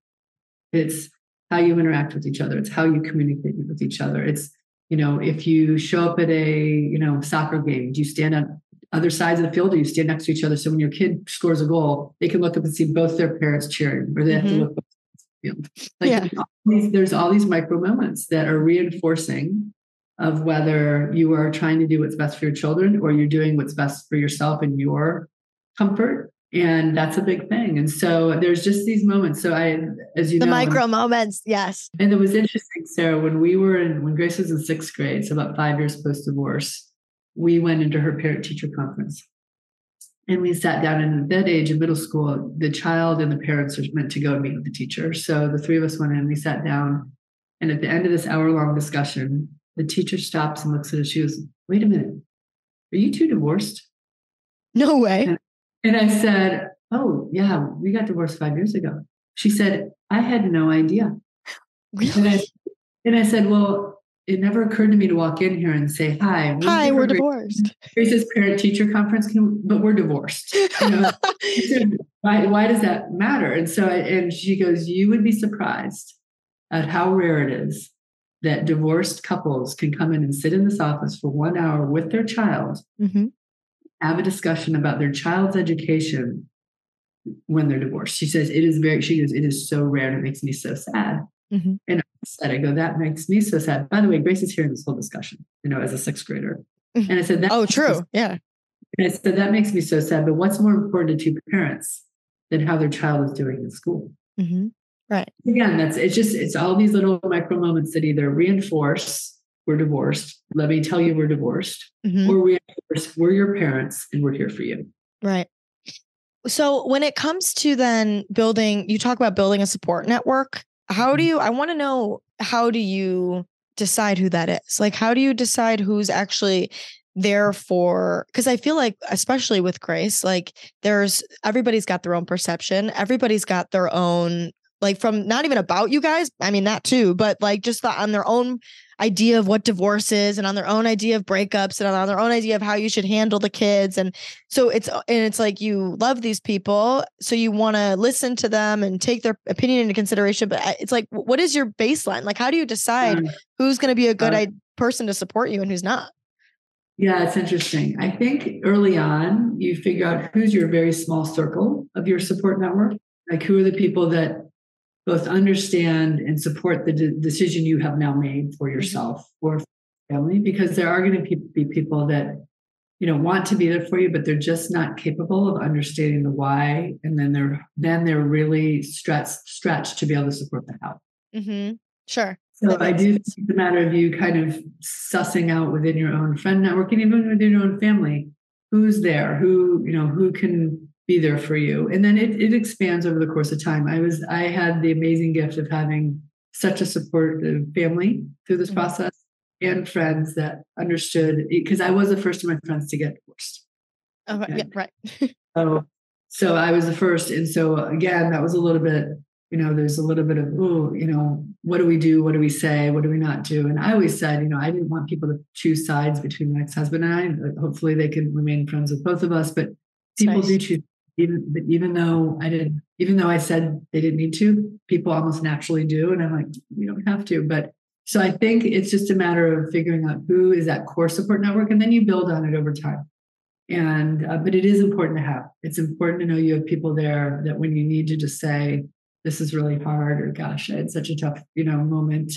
it's how you interact with each other. It's how you communicate with each other. It's, you know, if you show up at a, you know, soccer game, do you stand on other sides of the field or you stand next to each other? So when your kid scores a goal, they can look up and see both their parents cheering, or they have to mm-hmm. look up field. Like yeah. there's all these micro moments that are reinforcing of whether you are trying to do what's best for your children or you're doing what's best for yourself and your comfort. And that's a big thing. And so there's just these moments. So I, as you the know, micro when, moments, yes. And it was interesting, Sarah, when we were in, when Grace was in sixth grade, so about five years post divorce, we went into her parent teacher conference and we sat down and at that age in middle school the child and the parents are meant to go and meet with the teacher so the three of us went in we sat down and at the end of this hour long discussion the teacher stops and looks at us she goes wait a minute are you two divorced no way and, and i said oh yeah we got divorced five years ago she said i had no idea really? and, I, and i said well it never occurred to me to walk in here and say, "Hi, hi, we're divorced." Here's this parent-teacher conference, can, but we're divorced. You know? why? Why does that matter? And so, I, and she goes, "You would be surprised at how rare it is that divorced couples can come in and sit in this office for one hour with their child, mm-hmm. have a discussion about their child's education." When they're divorced, she says it is very. She goes, it is so rare, and it makes me so sad. Mm-hmm. And said, I go, that makes me so sad. By the way, Grace is hearing this whole discussion, you know, as a sixth grader. Mm-hmm. And I said, that Oh, true. Yeah. And I said, that makes me so sad. But what's more important to two parents than how their child is doing in school? Mm-hmm. Right. Again, that's it's just it's all these little micro moments that either reinforce we're divorced. Let me tell you we're divorced, mm-hmm. or reinforce we're your parents and we're here for you. Right. So when it comes to then building, you talk about building a support network. How do mm-hmm. you, I want to know, how do you decide who that is? Like, how do you decide who's actually there for because i feel like especially with grace like there's everybody's got their own perception everybody's got their own like from not even about you guys i mean that too but like just the, on their own idea of what divorce is and on their own idea of breakups and on their own idea of how you should handle the kids. And so it's and it's like you love these people so you want to listen to them and take their opinion into consideration but uh, it's like what is your baseline? Like how do you decide mm. who's going to be a good uh, person to support you and who's not? Yeah it's interesting. I think early on you figure out who's your very small circle of your support network. Like who are the people that both understand and support the de- decision you have now made for mm-hmm. yourself or family because there are going to be people that you know want to be there for you but they're just not capable of understanding the why and then they're then they're really stretched stretched to be able to support the how mm-hmm. sure so i do think it's a matter of you kind of sussing out within your own friend network and even within your own family who's there who you know who can be there for you. And then it, it expands over the course of time. I was I had the amazing gift of having such a supportive family through this mm-hmm. process and friends that understood because I was the first of my friends to get divorced. Oh, yeah, right. so, so I was the first. And so again, that was a little bit, you know, there's a little bit of, oh, you know, what do we do? What do we say? What do we not do? And I always said, you know, I didn't want people to choose sides between my ex-husband and I. Hopefully they can remain friends with both of us, but people nice. do choose even even though I didn't, even though I said they didn't need to, people almost naturally do, and I'm like, you don't have to. But so I think it's just a matter of figuring out who is that core support network, and then you build on it over time. And uh, but it is important to have. It's important to know you have people there that when you need to just say, "This is really hard," or "Gosh, I had such a tough, you know, moment."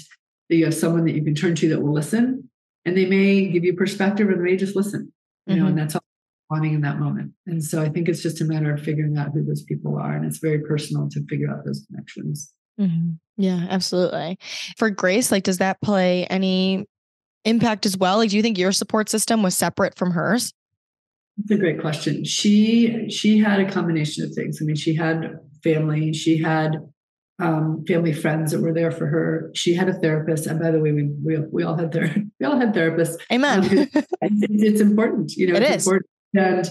that you have someone that you can turn to that will listen and they may give you perspective or they may just listen, you mm-hmm. know, and mm-hmm. that's all wanting in that moment. And so I think it's just a matter of figuring out who those people are. And it's very personal to figure out those connections. Mm-hmm. Yeah, absolutely. For Grace, like, does that play any impact as well? Like, do you think your support system was separate from hers? That's a great question. She she had a combination of things. I mean, she had family, she had um, family friends that were there for her. She had a therapist, and by the way, we we, we all had ther- we all had therapists. Amen. Um, it's, it's, important, you know. It it's is. important. And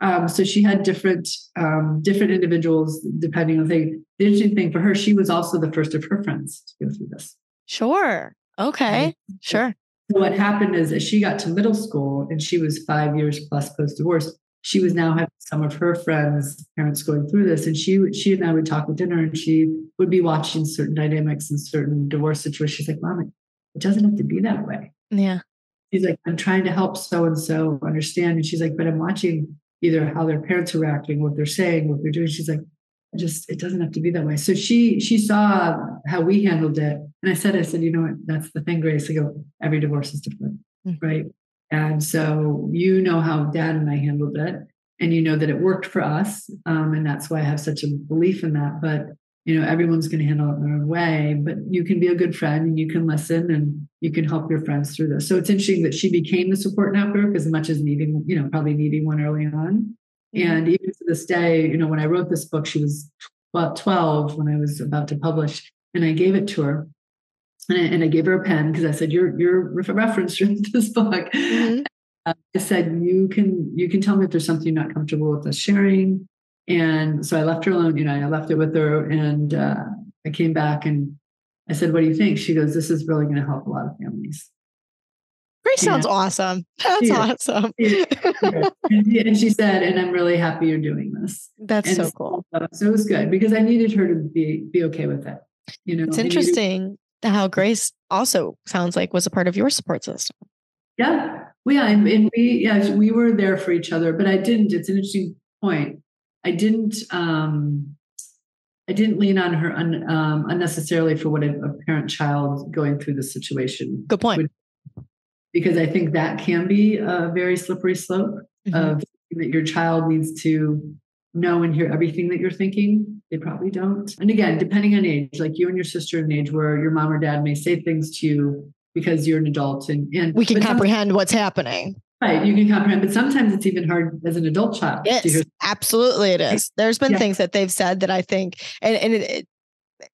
um, so she had different um, different individuals depending on the The interesting thing for her, she was also the first of her friends to go through this. Sure. Okay. Sure. So what happened is as she got to middle school and she was five years plus post divorce, she was now having some of her friends, parents going through this. And she she and I would talk at dinner and she would be watching certain dynamics and certain divorce situations. She's like, Mom, it doesn't have to be that way. Yeah. She's like, I'm trying to help so and so understand. And she's like, but I'm watching either how their parents are reacting, what they're saying, what they're doing. She's like, just it doesn't have to be that way. So she she saw how we handled it. And I said, I said, you know what, that's the thing, Grace. I go, every divorce is different. Mm-hmm. Right. And so you know how dad and I handled it. And you know that it worked for us. Um, and that's why I have such a belief in that. But you know, everyone's going to handle it in their own way, but you can be a good friend and you can listen and you can help your friends through this. So it's interesting that she became the support network as much as needing, you know, probably needing one early on. Mm-hmm. And even to this day, you know, when I wrote this book, she was about 12 when I was about to publish, and I gave it to her. And I, and I gave her a pen because I said, "You're you're reference to this book." Mm-hmm. Uh, I said, "You can you can tell me if there's something you're not comfortable with us sharing." And so I left her alone. You know, I left it with her, and uh, I came back and I said, "What do you think?" She goes, "This is really going to help a lot of families." Grace sounds awesome. That's awesome. and she said, and I'm really happy you're doing this. That's and so cool. So it was good because I needed her to be be okay with it. You know, it's interesting needed- how Grace also sounds like was a part of your support system. Yeah. Well, yeah, and, and we yeah, we were there for each other, but I didn't. It's an interesting point. I didn't um I didn't lean on her un, um, unnecessarily for what a, a parent child going through the situation. Good point. Would, because I think that can be a very slippery slope mm-hmm. of that your child needs to know and hear everything that you're thinking. They probably don't. And again, depending on age, like you and your sister an age where your mom or dad may say things to you because you're an adult and, and we can comprehend what's happening. Right, you can comprehend, but sometimes it's even hard as an adult child. Yes, absolutely, it is. There's been yeah. things that they've said that I think, and and it, it,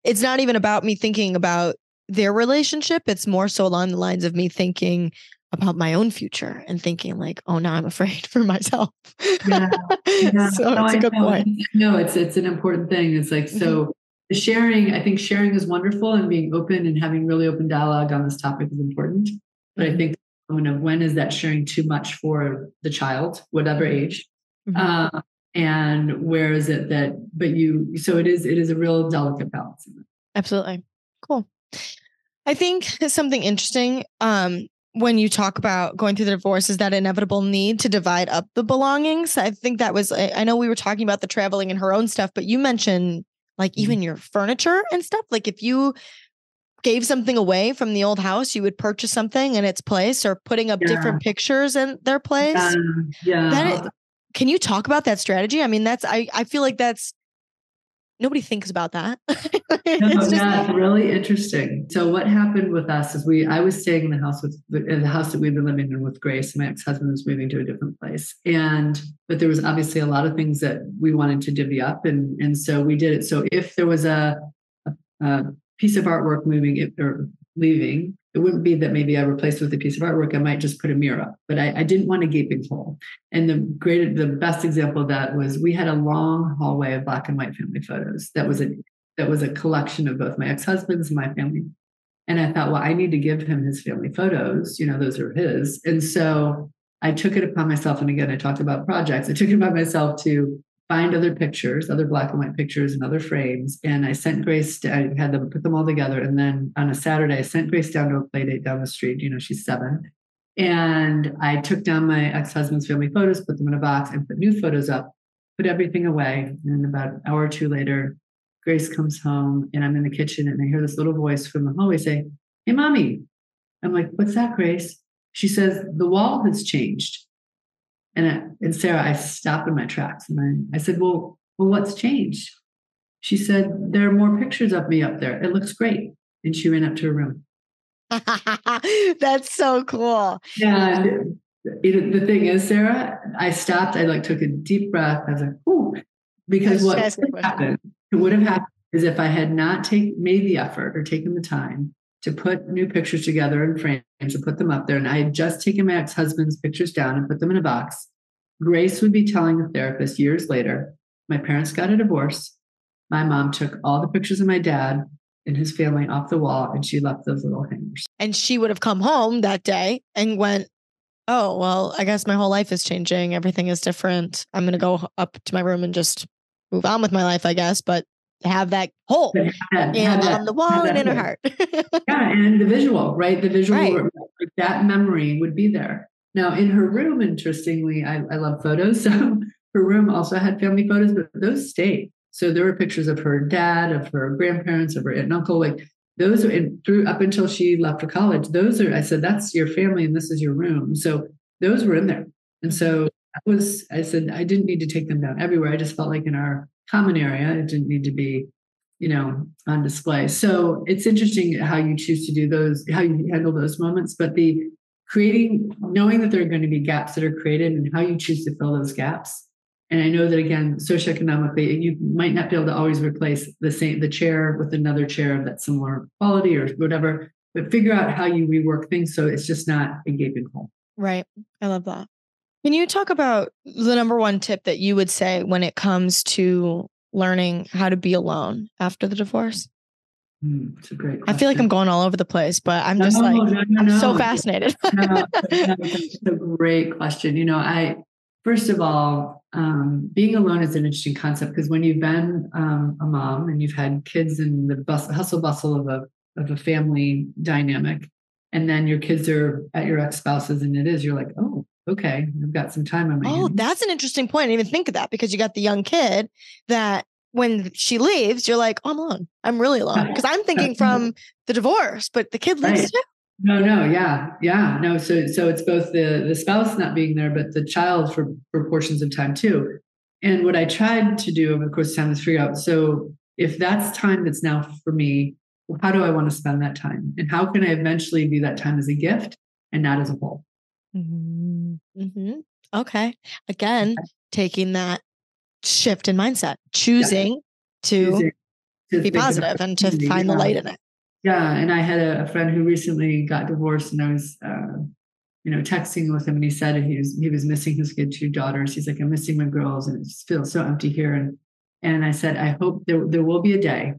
it's not even about me thinking about their relationship. It's more so along the lines of me thinking about my own future and thinking like, oh, now I'm afraid for myself. Yeah, yeah. so no, it's a good point. No, it's it's an important thing. It's like so. Mm-hmm. Sharing, I think sharing is wonderful and being open and having really open dialogue on this topic is important. But I mm-hmm. think of when is that sharing too much for the child, whatever mm-hmm. age, mm-hmm. uh, and where is it that? But you, so it is. It is a real delicate balance. Absolutely, cool. I think something interesting um, when you talk about going through the divorce is that inevitable need to divide up the belongings. I think that was, I know we were talking about the traveling and her own stuff, but you mentioned like mm-hmm. even your furniture and stuff. Like if you gave something away from the old house, you would purchase something in its place or putting up yeah. different pictures in their place. Um, yeah. That, can you talk about that strategy? I mean, that's, I, I feel like that's nobody thinks about that. no, just, yeah, really interesting. So what happened with us is we I was staying in the house with the house that we've been living in with Grace. My ex-husband was moving to a different place. And but there was obviously a lot of things that we wanted to divvy up and and so we did it. So if there was a, a, a piece of artwork moving it, or leaving, it wouldn't be that maybe I replaced with a piece of artwork. I might just put a mirror up, but I, I didn't want a gaping hole. And the great, the best example of that was we had a long hallway of black and white family photos. That was a that was a collection of both my ex-husband's and my family. And I thought, well, I need to give him his family photos. You know, those are his. And so I took it upon myself. And again, I talked about projects. I took it upon myself to find other pictures, other black and white pictures and other frames. And I sent Grace, to, I had them put them all together. And then on a Saturday, I sent Grace down to a play date down the street. You know, she's seven. And I took down my ex husband's family photos, put them in a box, and put new photos up, put everything away. And about an hour or two later, Grace comes home and I'm in the kitchen and I hear this little voice from the hallway say, Hey, mommy. I'm like, What's that, Grace? She says, The wall has changed. And, I, and Sarah, I stopped in my tracks and I, I said, Well, well, what's changed? She said, There are more pictures of me up there. It looks great. And she ran up to her room. That's so cool. And the thing is, Sarah, I stopped. I like took a deep breath. I was like, "Ooh," because what would happened? It would have happened is if I had not take made the effort or taken the time to put new pictures together in frames and put them up there, and I had just taken my ex husband's pictures down and put them in a box. Grace would be telling the therapist years later, "My parents got a divorce. My mom took all the pictures of my dad and his family off the wall and she left those little hangers. And she would have come home that day and went, Oh, well, I guess my whole life is changing. Everything is different. I'm going to go up to my room and just move on with my life, I guess, but have that hole have that, have that, on the wall and in her heart. yeah, and the visual, right? The visual, right. like that memory would be there. Now, in her room, interestingly, I, I love photos. So her room also had family photos, but those stayed. So there were pictures of her dad, of her grandparents, of her aunt and uncle. Like those are and through up until she left for college. Those are I said that's your family and this is your room. So those were in there. And mm-hmm. so that was I said I didn't need to take them down everywhere. I just felt like in our common area it didn't need to be you know on display. So it's interesting how you choose to do those, how you handle those moments, but the creating knowing that there are going to be gaps that are created and how you choose to fill those gaps and I know that again, socioeconomically, you might not be able to always replace the same the chair with another chair of that similar quality or whatever, but figure out how you rework things so it's just not a gaping hole. Right. I love that. Can you talk about the number one tip that you would say when it comes to learning how to be alone after the divorce? Mm, it's a great. Question. I feel like I'm going all over the place, but I'm just no, like no, no, I'm so fascinated. it's a great question. You know, I first of all, um, being alone is an interesting concept because when you've been um, a mom and you've had kids in the bus- hustle bustle of a of a family dynamic, and then your kids are at your ex spouses, and it is you're like, oh, okay, I've got some time on my. Oh, hands. that's an interesting point. I didn't even think of that because you got the young kid that when she leaves, you're like, oh, I'm alone. I'm really alone because I'm thinking from the divorce, but the kid leaves right. too. No, no, yeah, yeah, no. So, so it's both the the spouse not being there, but the child for for portions of time too. And what I tried to do over the course of time is figure out. So, if that's time that's now for me, how do I want to spend that time, and how can I eventually view that time as a gift and not as a whole? Mm-hmm. Mm-hmm. Okay. Again, taking that shift in mindset, choosing yeah. to, choosing to be positive and to find the light in it. Yeah, and I had a, friend who recently got divorced, and I was, uh, you know, texting with him, and he said he was he was missing his kid, two daughters. He's like, I'm missing my girls, and it just feels so empty here. And and I said, I hope there there will be a day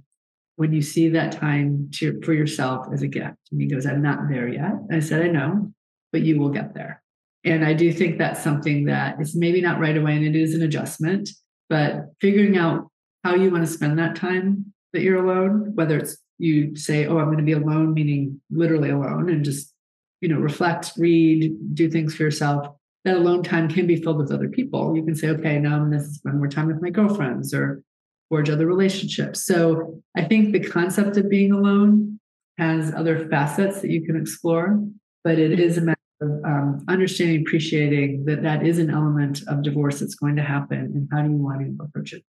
when you see that time to, for yourself as a gift. And he goes, I'm not there yet. I said, I know, but you will get there. And I do think that's something that is maybe not right away, and it is an adjustment, but figuring out how you want to spend that time that you're alone, whether it's you say, oh, I'm going to be alone, meaning literally alone, and just, you know, reflect, read, do things for yourself. That alone time can be filled with other people. You can say, okay, now I'm going to spend more time with my girlfriends or forge other relationships. So I think the concept of being alone has other facets that you can explore, but it is a matter of um, understanding, appreciating that that is an element of divorce that's going to happen, and how do you want to approach it?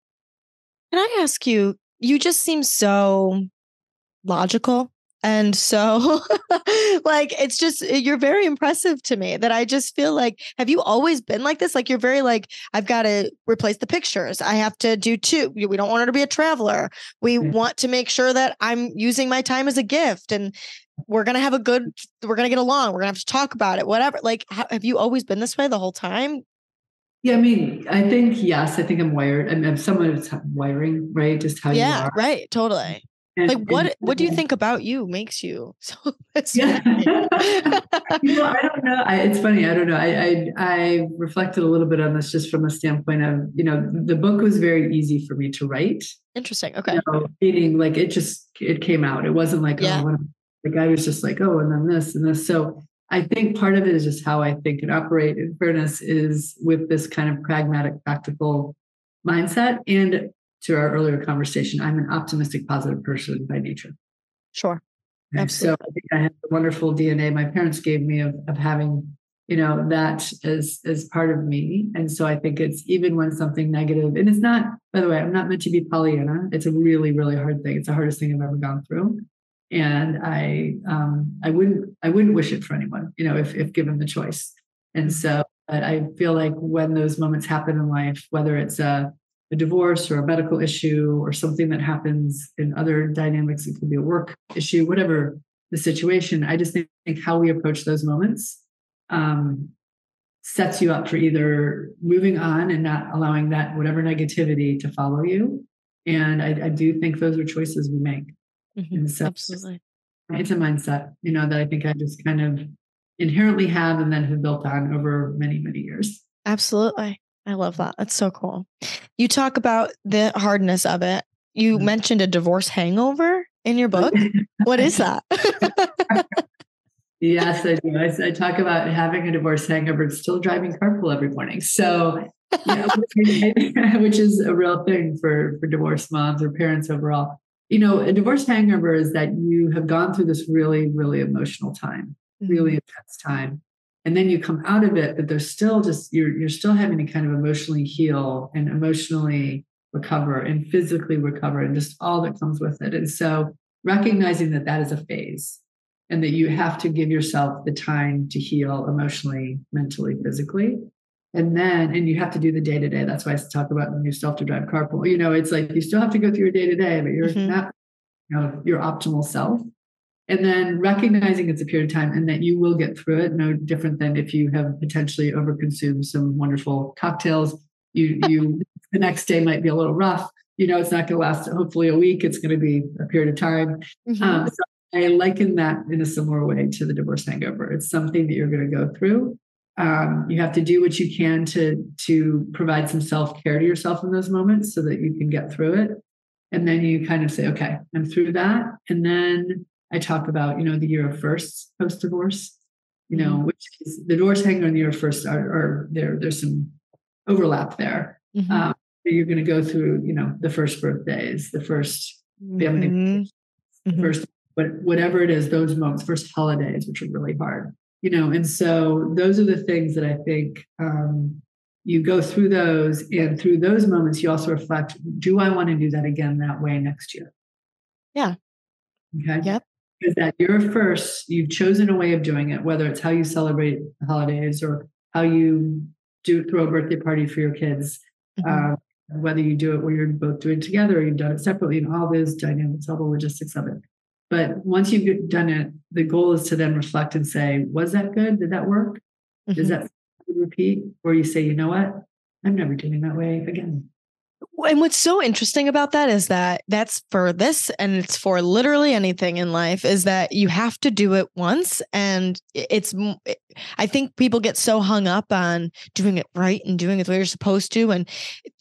Can I ask you? You just seem so logical. And so, like, it's just, eh, you're very impressive to me that I just feel like, have you always been like this? Like, you're very like, I've got to replace the pictures. I have to do two. We don't want her to be a traveler. We mm-hmm. want to make sure that I'm using my time as a gift and we're going to have a good, we're going to get along. We're going to have to talk about it, whatever. Like, have you always been this way the whole time? Yeah, I mean, I think yes. I think I'm wired. I'm, I'm somewhat wiring, right? Just how yeah, you are. Yeah, right. Totally. And, like what what do you think about you makes you so yeah. you know i don't know. I, it's funny. I don't know. I, I i reflected a little bit on this just from a standpoint of you know the book was very easy for me to write. Interesting. Okay. you know, meaning like it just it came out. It wasn't like oh, yeah. oh the guy was just like oh and then this and this. So i think part of it is just how i think and operate in fairness is with this kind of pragmatic practical mindset. And to our earlier conversation, I'm an optimistic, positive person by nature. Sure. Absolutely. So I think I have the wonderful DNA my parents gave me of, of having, you know, that as as part of me. And so I think it's even when something negative, and it's not, by the way, I'm not meant to be Pollyanna. It's a really, really hard thing. It's the hardest thing I've ever gone through. And I um I wouldn't I wouldn't wish it for anyone, you know, if if given the choice. And so but I feel like when those moments happen in life, whether it's a a divorce or a medical issue or something that happens in other dynamics. It could be a work issue, whatever the situation. I just think, think how we approach those moments um, sets you up for either moving on and not allowing that whatever negativity to follow you. And I, I do think those are choices we make. Mm-hmm. And so Absolutely. It's a mindset, you know, that I think I just kind of inherently have and then have built on over many, many years. Absolutely. I love that. That's so cool. You talk about the hardness of it. You mm-hmm. mentioned a divorce hangover in your book. what is that? yes, I do. I, I, talk about having a divorce hangover and still driving carpool every morning. So, yeah, which is a real thing for, for divorced moms or parents overall. You know, a divorce hangover is that you have gone through this really, really emotional time, really mm-hmm. intense time and then you come out of it but there's still just you're you're still having to kind of emotionally heal and emotionally recover and physically recover and just all that comes with it. And so recognizing that that is a phase and that you have to give yourself the time to heal emotionally mentally physically. And then and you have to do the day to day that's why i talk about when you still have to drive carpool. You know it's like you still have to go through your day to day but you're mm-hmm. not you know your optimal self and then recognizing it's a period of time and that you will get through it no different than if you have potentially overconsumed some wonderful cocktails. You you the next day might be a little rough. You know it's not going to last hopefully a week it's going to be a period of time. Mm-hmm. um, so i liken that in a similar way to the divorce hangover. It's something that you're going to go through. Um, you have to do what you can to to provide some self-care to yourself in those moments so that you can get through it. And then you kind of say okay i'm through that. And then I talk about, you know, the year of firsts post divorce, you know, mm-hmm. which is the divorce hangover and the year of first are, are there. There's some overlap there. Mm-hmm. Um, you're going to go through, you know, the first birthdays, the first family, mm-hmm. mm-hmm. first whatever it is, those moments, first holidays, which are really hard, you know. And so those are the things that I think um, you go through those, and through those moments, you also reflect: Do I want to do that again that way next year? Yeah. Okay. Yep is that you're first, you've chosen a way of doing it, whether it's how you celebrate the holidays or how you do throw a birthday party for your kids, mm-hmm. uh, whether you do it where you're both doing it together or you've done it separately, and all those dynamics, all the logistics of it. But once you've done it, the goal is to then reflect and say, was that good? Did that work? Mm-hmm. Does that repeat? Or you say, you know what? I'm never doing that way again. And what's so interesting about that is that that's for this and it's for literally anything in life is that you have to do it once. And it's, I think people get so hung up on doing it right and doing it the way you're supposed to. And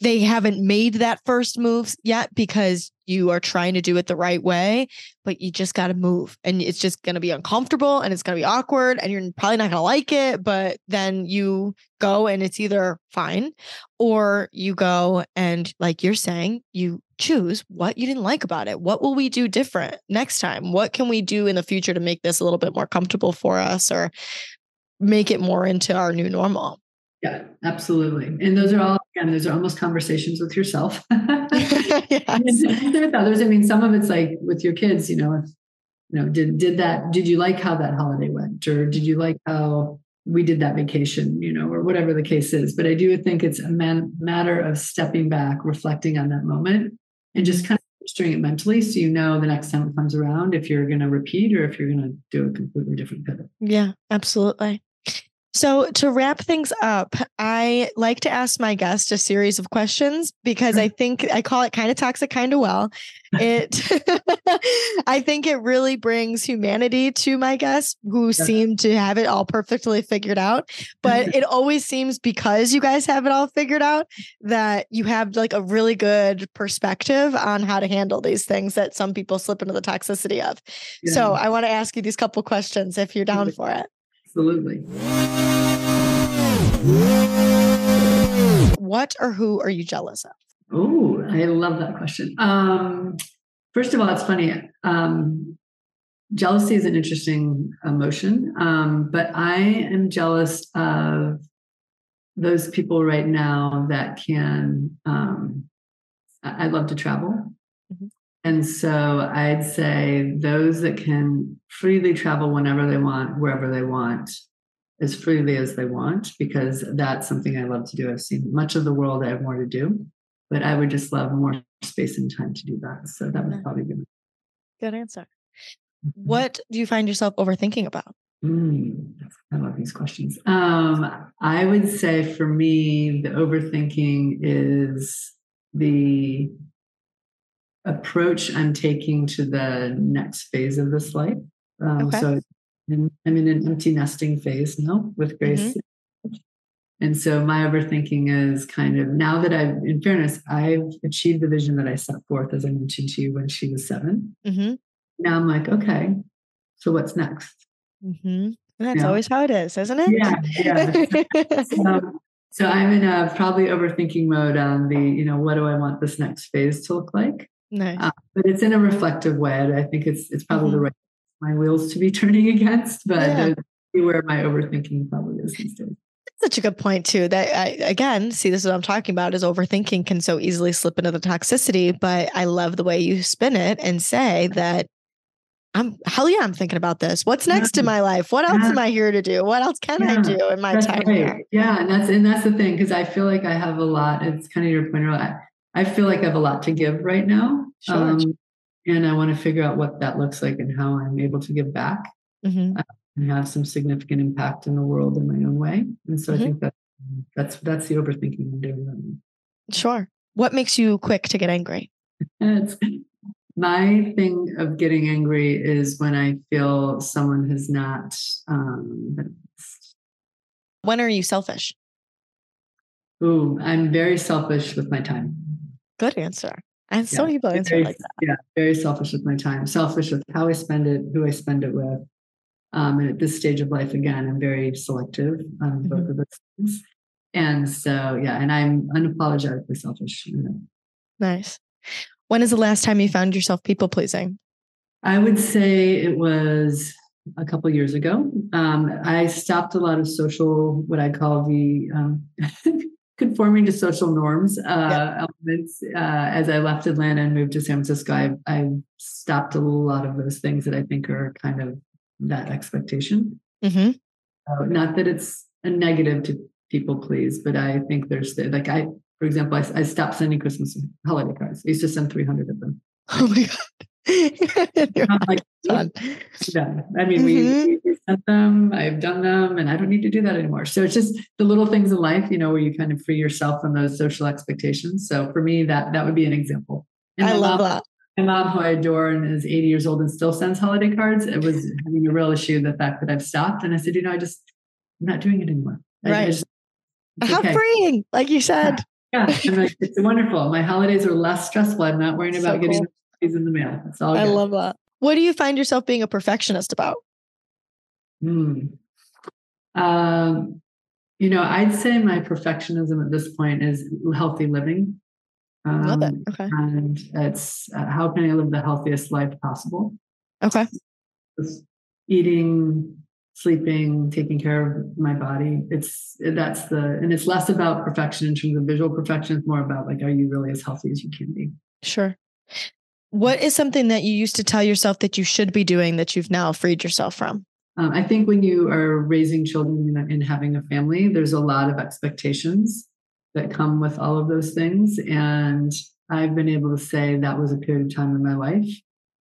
they haven't made that first move yet because you are trying to do it the right way, but you just got to move and it's just going to be uncomfortable and it's going to be awkward and you're probably not going to like it. But then you go and it's either fine or you go and, like you're saying, you choose what you didn't like about it. What will we do different next time? What can we do in the future to make this a little bit more comfortable for us or make it more into our new normal? Yeah, absolutely. And those are all again, those are almost conversations with yourself. yes. with others. I mean, some of it's like with your kids, you know, if, you know, did did that, did you like how that holiday went? Or did you like how we did that vacation, you know, or whatever the case is. But I do think it's a man, matter of stepping back, reflecting on that moment, and just kind of registering it mentally so you know the next time it comes around if you're going to repeat or if you're going to do a completely different pivot. Yeah, absolutely. So, to wrap things up, I like to ask my guest a series of questions because I mm-hmm. think I call it kind of toxic, kind of well. It, I think it really brings humanity to my guests who seem to have it all perfectly figured out. But mm-hmm. it always seems because you guys have it all figured out that you have like a really good perspective on how to handle these things that some people slip into the toxicity of. Yeah. So, I want to ask you these couple questions if you're down for it. Absolutely. What or who are you jealous of? Oh, I love that question. Um, first of all, it's funny. Um, jealousy is an interesting emotion, um, but I am jealous of those people right now that can. Um, I love to travel. And so I'd say those that can freely travel whenever they want, wherever they want, as freely as they want, because that's something I love to do. I've seen much of the world, I have more to do, but I would just love more space and time to do that. So that would probably be my good answer. Mm-hmm. What do you find yourself overthinking about? Mm, I love these questions. Um, I would say for me, the overthinking is the approach I'm taking to the next phase of this life. Um, okay. So I'm in an empty nesting phase now with Grace. Mm-hmm. And so my overthinking is kind of now that I've, in fairness, I've achieved the vision that I set forth, as I mentioned to you when she was 7 mm-hmm. Now I'm like, okay, so what's next? Mm-hmm. That's always how it is, isn't it? Yeah. yeah. so, so I'm in a probably overthinking mode on the, you know, what do I want this next phase to look like? Nice. Uh, but it's in a reflective way. I think it's it's probably mm-hmm. the right my wheels to be turning against, but yeah. where my overthinking probably is these days. Such a good point too. That I again see this is what I'm talking about is overthinking can so easily slip into the toxicity. But I love the way you spin it and say that I'm hell yeah, I'm thinking about this. What's next yeah. in my life? What else yeah. am I here to do? What else can yeah. I do in my that's time right. Yeah, and that's and that's the thing because I feel like I have a lot. It's kind of your point. I, I feel like I have a lot to give right now, sure. um, and I want to figure out what that looks like and how I'm able to give back mm-hmm. uh, and have some significant impact in the world in my own way. And so mm-hmm. I think that that's that's the overthinking I'm doing. Sure. What makes you quick to get angry? it's, my thing of getting angry is when I feel someone has not. Um, when are you selfish? Ooh, I'm very selfish with my time. Good answer. And yeah, so many people answer like that. Yeah, very selfish with my time. Selfish with how I spend it, who I spend it with. Um, and at this stage of life, again, I'm very selective on mm-hmm. both of those things. And so, yeah, and I'm unapologetically selfish. You know. Nice. When is the last time you found yourself people pleasing? I would say it was a couple years ago. Um, I stopped a lot of social, what I call the um, conforming to social norms uh, yeah. elements. Uh, as I left Atlanta and moved to San Francisco, I, I, stopped a lot of those things that I think are kind of that expectation. Mm-hmm. Uh, not that it's a negative to people please, but I think there's the, like I for example, I, I, stopped sending Christmas holiday cards. I used to send 300 of them. Oh my God. like, yeah. I mean, mm-hmm. we, we sent them, I've done them, and I don't need to do that anymore. So it's just the little things in life, you know, where you kind of free yourself from those social expectations. So for me, that that would be an example. And I love mom, that. My mom, who I adore and is 80 years old and still sends holiday cards, it was having a real issue, the fact that I've stopped. And I said, you know, I just, I'm not doing it anymore. Right. I just, How okay. freeing, like you said. Yeah, like, it's wonderful. My holidays are less stressful. I'm not worrying about so getting these in the mail. It's all. I good. love that. What do you find yourself being a perfectionist about? Hmm. Um, you know, I'd say my perfectionism at this point is healthy living. Um, love it. Okay. And it's uh, how can I live the healthiest life possible? Okay. Just eating sleeping, taking care of my body. It's that's the and it's less about perfection in terms of visual perfection. It's more about like, are you really as healthy as you can be? Sure. What is something that you used to tell yourself that you should be doing that you've now freed yourself from? Um, I think when you are raising children and having a family, there's a lot of expectations that come with all of those things. And I've been able to say that was a period of time in my life.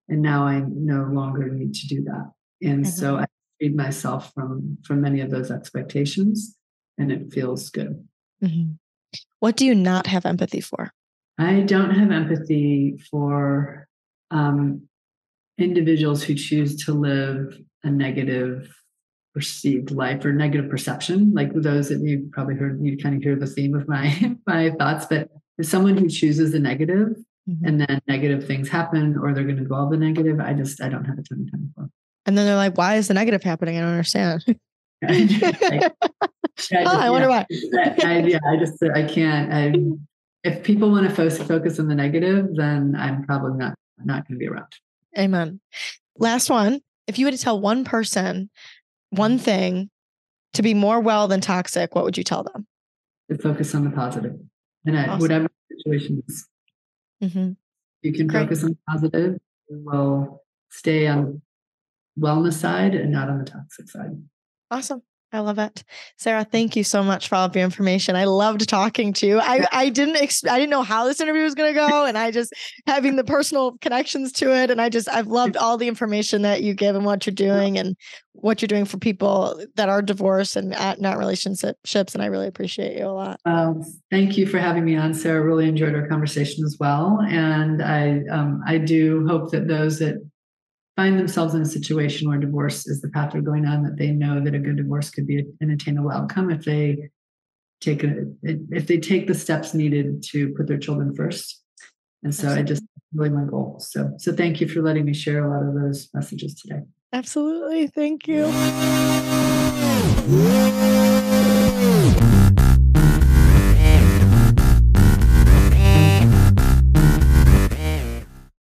And now I no longer need to do that. And mm-hmm. so I freed myself from from many of those expectations and it feels good mm-hmm. what do you not have empathy for i don't have empathy for um, individuals who choose to live a negative perceived life or negative perception like those that you've probably heard you kind of hear the theme of my my thoughts but someone who chooses the negative mm-hmm. and then negative things happen or they're going to dwell the negative i just i don't have a ton of time for and then they're like, why is the negative happening? I don't understand. I, oh, I wonder why. I, yeah, I just, I can't. I, if people want to focus, focus on the negative, then I'm probably not, not going to be around. Amen. Last one. If you had to tell one person one thing to be more well than toxic, what would you tell them? To focus on the positive. and awesome. whatever situation is. Mm-hmm. You can Great. focus on the positive, you will stay on wellness side and not on the toxic side. Awesome. I love it. Sarah, thank you so much for all of your information. I loved talking to you. I, I didn't ex- I didn't know how this interview was going to go and I just having the personal connections to it and I just I've loved all the information that you give and what you're doing and what you're doing for people that are divorced and at not relationships and I really appreciate you a lot. Um, thank you for having me on Sarah. Really enjoyed our conversation as well and I um, I do hope that those that find themselves in a situation where divorce is the path they're going on, that they know that a good divorce could be an attainable outcome if they take a, if they take the steps needed to put their children first. And so Absolutely. I just really my goal. So so thank you for letting me share a lot of those messages today. Absolutely. Thank you.